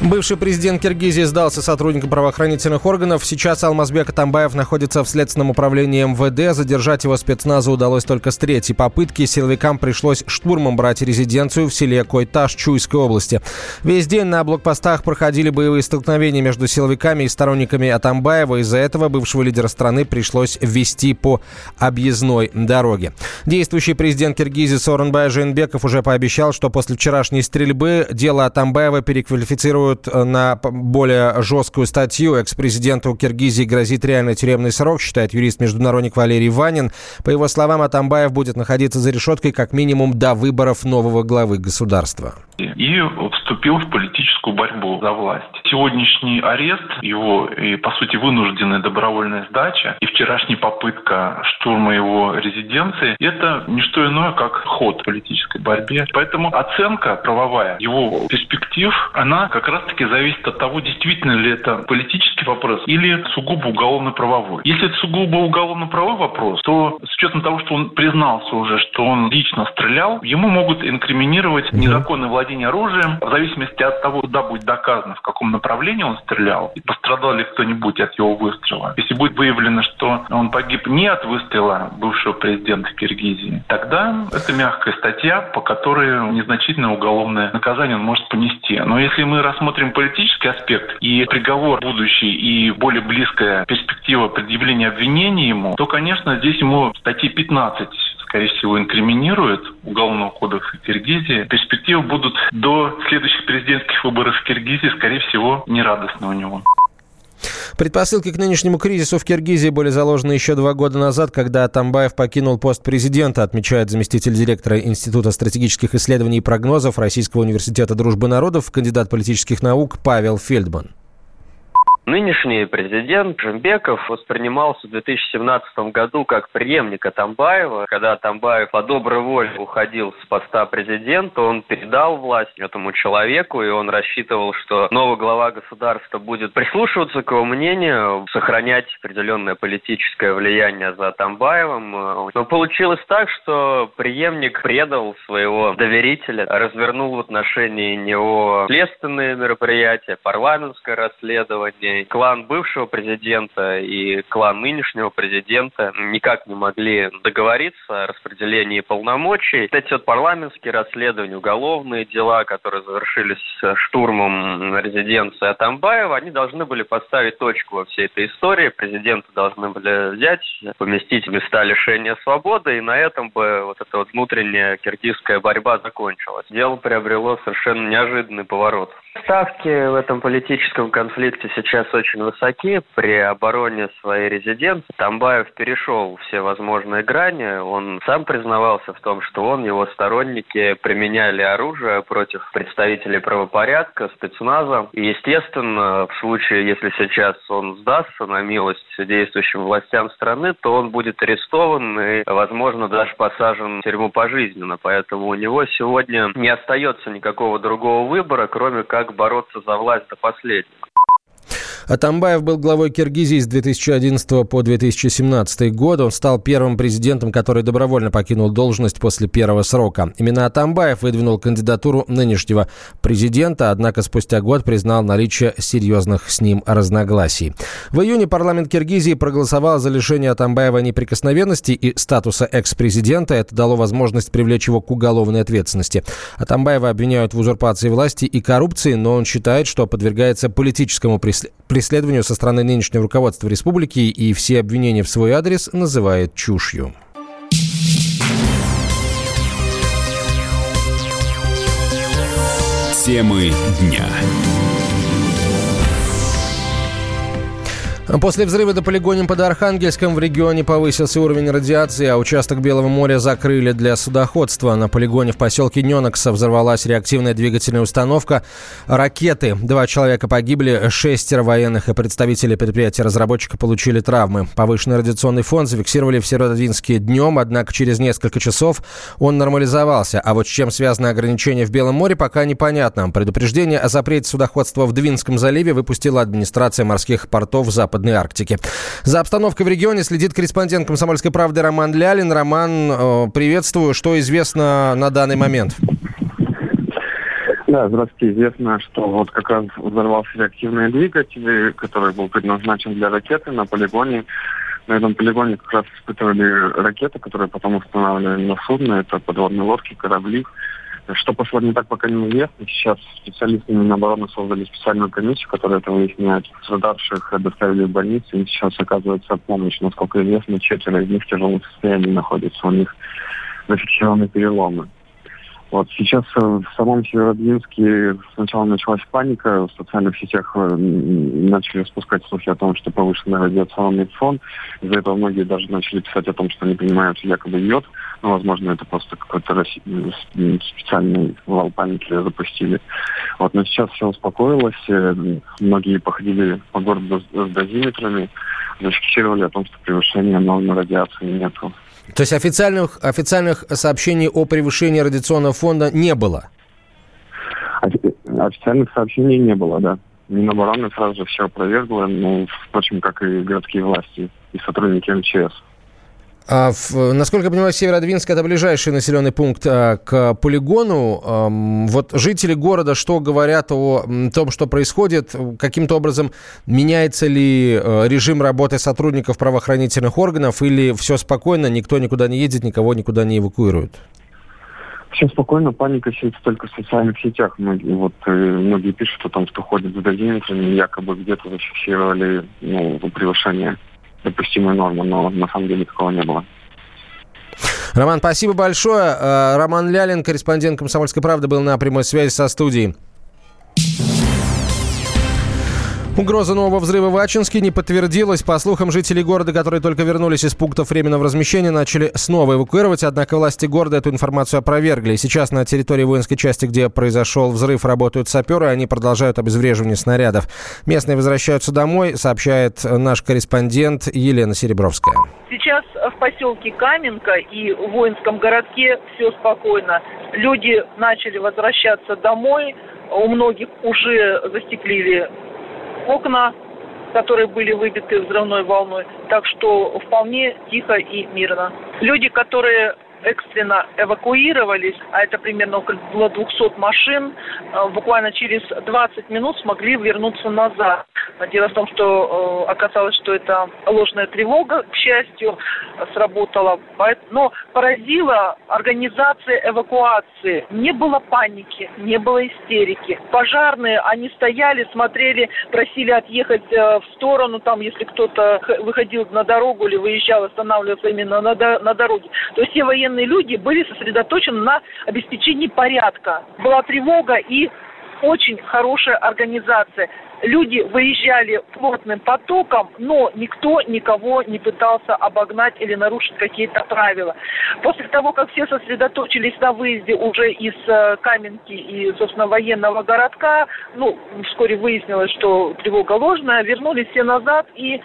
Бывший президент Киргизии сдался сотрудникам правоохранительных органов. Сейчас Алмазбек Атамбаев находится в Следственном управлении МВД. Задержать его спецназу удалось только с третьей попытки. Силовикам пришлось штурмом брать резиденцию в селе Койташ Чуйской области. Весь день на блокпостах проходили боевые столкновения между силовиками и сторонниками Атамбаева. Из-за этого бывшего лидера страны пришлось ввести по объездной дороге. Действующий президент Киргизии Сооронбай Жейнбеков уже пообещал, что после вчерашней стрельбы дело Атамбаева переквалифицируют реагируют э, на более жесткую статью. Экс-президенту Киргизии грозит реальный тюремный срок, считает юрист-международник Валерий Ванин. По его словам, Атамбаев будет находиться за решеткой как минимум до выборов нового главы государства. И вступил в политическую борьбу за власть. Сегодняшний арест, его, и, по сути, вынужденная добровольная сдача и вчерашняя попытка штурма его резиденции, это не что иное, как ход политической борьбе. Поэтому оценка правовая его перспектив, она как раз-таки зависит от того, действительно ли это политический вопрос или сугубо уголовно-правовой. Если это сугубо уголовно-правовой вопрос, то с учетом того, что он признался уже, что он лично стрелял, ему могут инкриминировать незаконное владение оружием в зависимости от того, куда будет доказано, в каком направлении он стрелял, и пострадал ли кто-нибудь от его выстрела. Если будет выявлено, что он погиб не от выстрела бывшего президента Киргизии, тогда это мягкая статья, по которой незначительное уголовное наказание он может понести. Но если мы рассмотрим рассмотрим политический аспект и приговор будущий, и более близкая перспектива предъявления обвинений ему, то, конечно, здесь ему статьи 15 скорее всего, инкриминируют Уголовного кодекса Киргизии, перспективы будут до следующих президентских выборов в Киргизии, скорее всего, нерадостны у него. Предпосылки к нынешнему кризису в Киргизии были заложены еще два года назад, когда Атамбаев покинул пост президента, отмечает заместитель директора Института стратегических исследований и прогнозов Российского университета дружбы народов, кандидат политических наук Павел Фельдман. Нынешний президент Жембеков воспринимался в 2017 году как преемник Атамбаева. Когда Атамбаев по доброй воле уходил с поста президента, он передал власть этому человеку, и он рассчитывал, что новый глава государства будет прислушиваться к его мнению, сохранять определенное политическое влияние за Атамбаевым. Но получилось так, что преемник предал своего доверителя, развернул в отношении него следственные мероприятия, парламентское расследование, клан бывшего президента и клан нынешнего президента никак не могли договориться о распределении полномочий. Эти вот парламентские расследования, уголовные дела, которые завершились штурмом резиденции Атамбаева, они должны были поставить точку во всей этой истории. Президенты должны были взять, поместить места лишения свободы, и на этом бы вот эта вот внутренняя киргизская борьба закончилась. Дело приобрело совершенно неожиданный поворот. Ставки в этом политическом конфликте сейчас очень высоки. При обороне своей резиденции Тамбаев перешел все возможные грани. Он сам признавался в том, что он, его сторонники применяли оружие против представителей правопорядка, спецназа. И, естественно, в случае, если сейчас он сдастся на милость действующим властям страны, то он будет арестован и, возможно, даже посажен в тюрьму пожизненно. Поэтому у него сегодня не остается никакого другого выбора, кроме как как бороться за власть до последнего. Атамбаев был главой Киргизии с 2011 по 2017 год. Он стал первым президентом, который добровольно покинул должность после первого срока. Именно Атамбаев выдвинул кандидатуру нынешнего президента, однако спустя год признал наличие серьезных с ним разногласий. В июне парламент Киргизии проголосовал за лишение Атамбаева неприкосновенности и статуса экс-президента. Это дало возможность привлечь его к уголовной ответственности. Атамбаева обвиняют в узурпации власти и коррупции, но он считает, что подвергается политическому преследованию преследованию со стороны нынешнего руководства республики и все обвинения в свой адрес называет чушью. Темы дня. После взрыва на полигоне под Архангельском в регионе повысился уровень радиации, а участок Белого моря закрыли для судоходства. На полигоне в поселке Ненокса взорвалась реактивная двигательная установка. Ракеты. Два человека погибли, шестеро военных и представители предприятия-разработчика получили травмы. Повышенный радиационный фон зафиксировали в Северодвинске днем, однако через несколько часов он нормализовался. А вот с чем связано ограничение в Белом море, пока непонятно. Предупреждение о запрете судоходства в Двинском заливе выпустила администрация морских портов Запада Западной Арктики. За обстановкой в регионе следит корреспондент «Комсомольской правды» Роман Лялин. Роман, э, приветствую. Что известно на данный момент? Да, здравствуйте. Известно, что вот как раз взорвался реактивный двигатель, который был предназначен для ракеты на полигоне. На этом полигоне как раз испытывали ракеты, которые потом устанавливали на судно. Это подводные лодки, корабли. Что пошло не так, пока неизвестно. Сейчас специалисты Минобороны создали специальную комиссию, которая это выясняет. Страдавших доставили в больницу, и сейчас оказывается помощь. Насколько известно, четверо из них в тяжелом состоянии находятся. У них зафиксированы переломы. Вот сейчас э, в самом Северодвинске сначала началась паника, в социальных сетях э, начали спускать слухи о том, что повышенный радиационный фон. Из-за этого многие даже начали писать о том, что не понимают якобы йод. Но, возможно, это просто какой-то специальный вал паники запустили. Вот, но сейчас все успокоилось. Э, многие походили по городу с дозиметрами, зафиксировали о том, что превышения нормы радиации нету. То есть официальных, официальных сообщений о превышении радиационного фонда не было? Официальных сообщений не было, да. Минобороны сразу же все опровергла, ну, впрочем, как и городские власти и сотрудники МЧС. А в, насколько я понимаю, Северодвинск – это ближайший населенный пункт а, к полигону. А, вот жители города что говорят о том, что происходит? Каким-то образом меняется ли а, режим работы сотрудников правоохранительных органов или все спокойно, никто никуда не едет, никого никуда не эвакуируют? Все спокойно, паника сидит только в социальных сетях. Многие, вот, э, многие пишут о том, что ходят с дозиметрами, якобы где-то зафиксировали ну, превышение допустимую норму, но на самом деле такого не было. Роман, спасибо большое. Э, Роман Лялин, корреспондент «Комсомольской правды», был на прямой связи со студией. Угроза нового взрыва в Ачинске не подтвердилась. По слухам, жителей города, которые только вернулись из пунктов временного размещения, начали снова эвакуировать, однако власти города эту информацию опровергли. Сейчас на территории воинской части, где произошел взрыв, работают саперы, они продолжают обезвреживание снарядов. Местные возвращаются домой, сообщает наш корреспондент Елена Серебровская. Сейчас в поселке Каменка и в воинском городке все спокойно. Люди начали возвращаться домой, у многих уже застеклили окна, которые были выбиты взрывной волной. Так что вполне тихо и мирно. Люди, которые экстренно эвакуировались, а это примерно около 200 машин, э, буквально через 20 минут смогли вернуться назад. Дело в том, что э, оказалось, что это ложная тревога, к счастью, сработала. Но поразила организация эвакуации. Не было паники, не было истерики. Пожарные, они стояли, смотрели, просили отъехать э, в сторону, там, если кто-то выходил на дорогу или выезжал, останавливался именно на, на дороге. То есть все военные люди были сосредоточены на обеспечении порядка. Была тревога и очень хорошая организация люди выезжали плотным потоком, но никто никого не пытался обогнать или нарушить какие-то правила. После того, как все сосредоточились на выезде уже из э, Каменки и, собственно, военного городка, ну, вскоре выяснилось, что тревога ложная, вернулись все назад, и, э,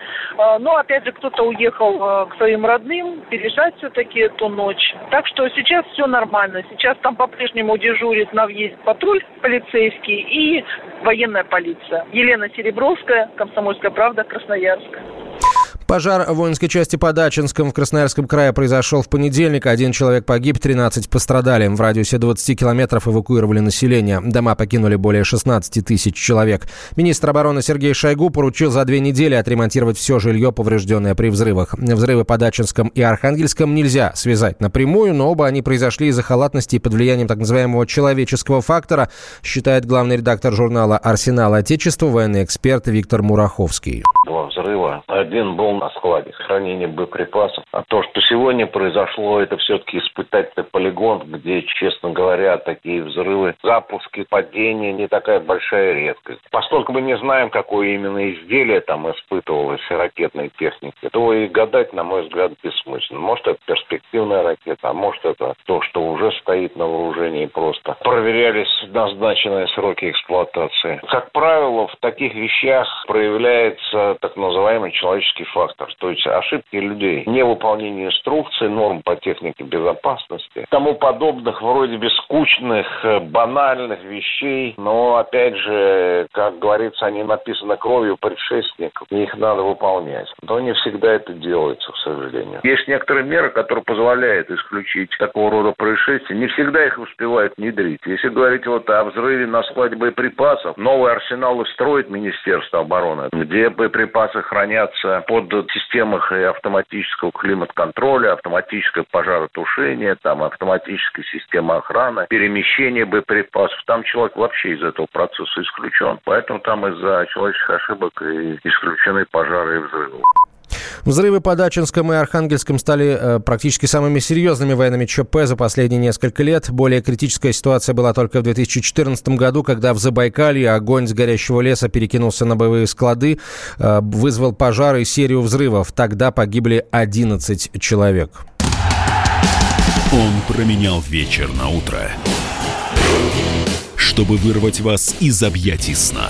ну, опять же, кто-то уехал э, к своим родным, переезжать все-таки эту ночь. Так что сейчас все нормально. Сейчас там по-прежнему дежурит на въезд патруль полицейский и военная полиция. Елена Серебровская, Комсомольская правда, Красноярск. Пожар в воинской части под Ачинском в Красноярском крае произошел в понедельник. Один человек погиб, 13 пострадали. В радиусе 20 километров эвакуировали население. Дома покинули более 16 тысяч человек. Министр обороны Сергей Шойгу поручил за две недели отремонтировать все жилье, поврежденное при взрывах. Взрывы под Ачинском и Архангельском нельзя связать напрямую, но оба они произошли из-за халатности и под влиянием так называемого человеческого фактора, считает главный редактор журнала «Арсенал Отечества» военный эксперт Виктор Мураховский. Два взрыва. Один был на складе хранения боеприпасов. А то, что сегодня произошло, это все-таки испытательный полигон, где, честно говоря, такие взрывы, запуски, падения не такая большая редкость. Поскольку мы не знаем, какое именно изделие там испытывалось ракетной техники, то и гадать, на мой взгляд, бессмысленно. Может, это перспективная ракета, а может, это то, что уже стоит на вооружении просто. Проверялись назначенные сроки эксплуатации. Как правило, в таких вещах проявляется так называемый человеческий фактор фактор, то есть ошибки людей, невыполнение инструкций, норм по технике безопасности, тому подобных вроде бы скучных, э, банальных вещей, но опять же, как говорится, они написаны кровью предшественников, их надо выполнять. Но не всегда это делается, к сожалению. Есть некоторые меры, которые позволяют исключить такого рода происшествия. Не всегда их успевают внедрить. Если говорить вот о взрыве на складе боеприпасов, новый арсенал строит Министерство обороны, где боеприпасы хранятся под системах и автоматического климат-контроля, автоматическое пожаротушение, там автоматическая система охраны, перемещение боеприпасов. Там человек вообще из этого процесса исключен. Поэтому там из-за человеческих ошибок и исключены пожары и взрывы. Взрывы под Ачинском и Архангельском стали э, практически самыми серьезными военными ЧП за последние несколько лет. Более критическая ситуация была только в 2014 году, когда в Забайкалье огонь с горящего леса перекинулся на боевые склады, э, вызвал пожары и серию взрывов. Тогда погибли 11 человек. Он променял вечер на утро, чтобы вырвать вас из объятий сна.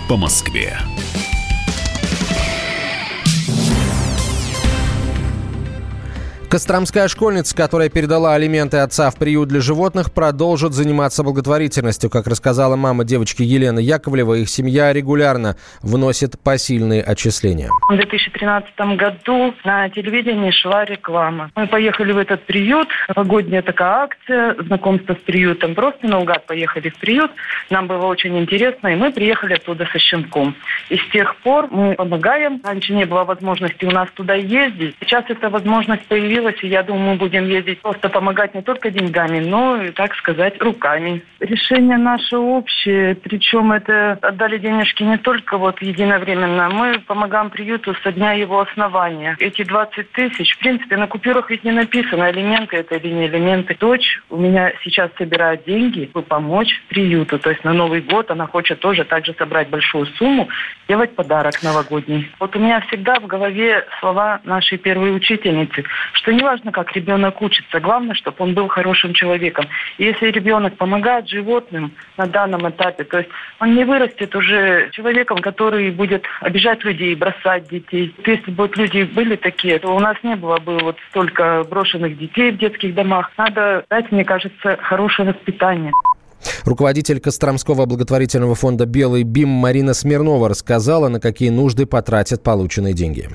по Москве. Костромская школьница, которая передала алименты отца в приют для животных, продолжит заниматься благотворительностью. Как рассказала мама девочки Елена Яковлева, их семья регулярно вносит посильные отчисления. В 2013 году на телевидении шла реклама. Мы поехали в этот приют. Новогодняя такая акция, знакомство с приютом. Просто наугад поехали в приют. Нам было очень интересно, и мы приехали оттуда со щенком. И с тех пор мы помогаем. Раньше не было возможности у нас туда ездить. Сейчас эта возможность появилась появилась, и я думаю, мы будем ездить просто помогать не только деньгами, но и, так сказать, руками. Решение наше общее, причем это отдали денежки не только вот единовременно. Мы помогаем приюту со дня его основания. Эти 20 тысяч, в принципе, на купюрах ведь не написано, элементы это или не элементы. Дочь у меня сейчас собирает деньги, чтобы помочь приюту. То есть на Новый год она хочет тоже также собрать большую сумму, сделать подарок новогодний. Вот у меня всегда в голове слова нашей первой учительницы, что что неважно, как ребенок учится, главное, чтобы он был хорошим человеком. И если ребенок помогает животным на данном этапе, то есть он не вырастет уже человеком, который будет обижать людей, бросать детей. Если бы вот люди были такие, то у нас не было бы вот столько брошенных детей в детских домах. Надо дать, мне кажется, хорошее воспитание. Руководитель Костромского благотворительного фонда «Белый БИМ» Марина Смирнова рассказала, на какие нужды потратят полученные деньги.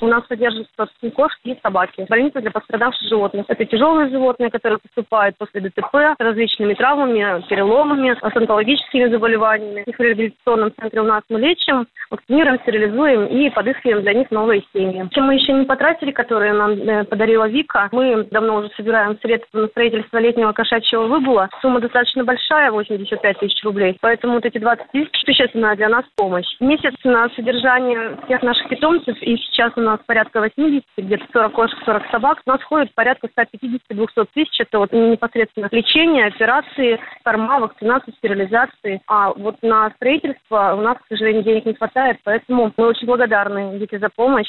У нас содержатся кошки и собаки. Больница для пострадавших животных. Это тяжелые животные, которые поступают после ДТП с различными травмами, переломами, с онкологическими заболеваниями. Их в реабилитационном центре у нас мы лечим, вакцинируем, стерилизуем и подыскиваем для них новые семьи. Чем мы еще не потратили, которые нам э, подарила Вика, мы давно уже собираем средства на строительство летнего кошачьего выгула. Сумма достаточно большая, 85 тысяч рублей. Поэтому вот эти 20 тысяч существенная для нас помощь. Месяц на содержание всех наших питомцев, и сейчас у нас нас порядка 80, где-то 40 кошек, 40 собак. У нас ходит порядка 150-200 тысяч. Это вот непосредственно лечение, операции, корма, вакцинации, стерилизации. А вот на строительство у нас, к сожалению, денег не хватает, поэтому мы очень благодарны Вике за помощь.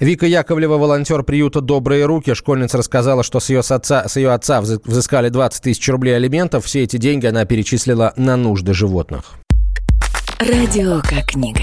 Вика Яковлева, волонтер приюта «Добрые руки». Школьница рассказала, что с ее, отца, с ее отца взыскали 20 тысяч рублей алиментов. Все эти деньги она перечислила на нужды животных. Радио как книга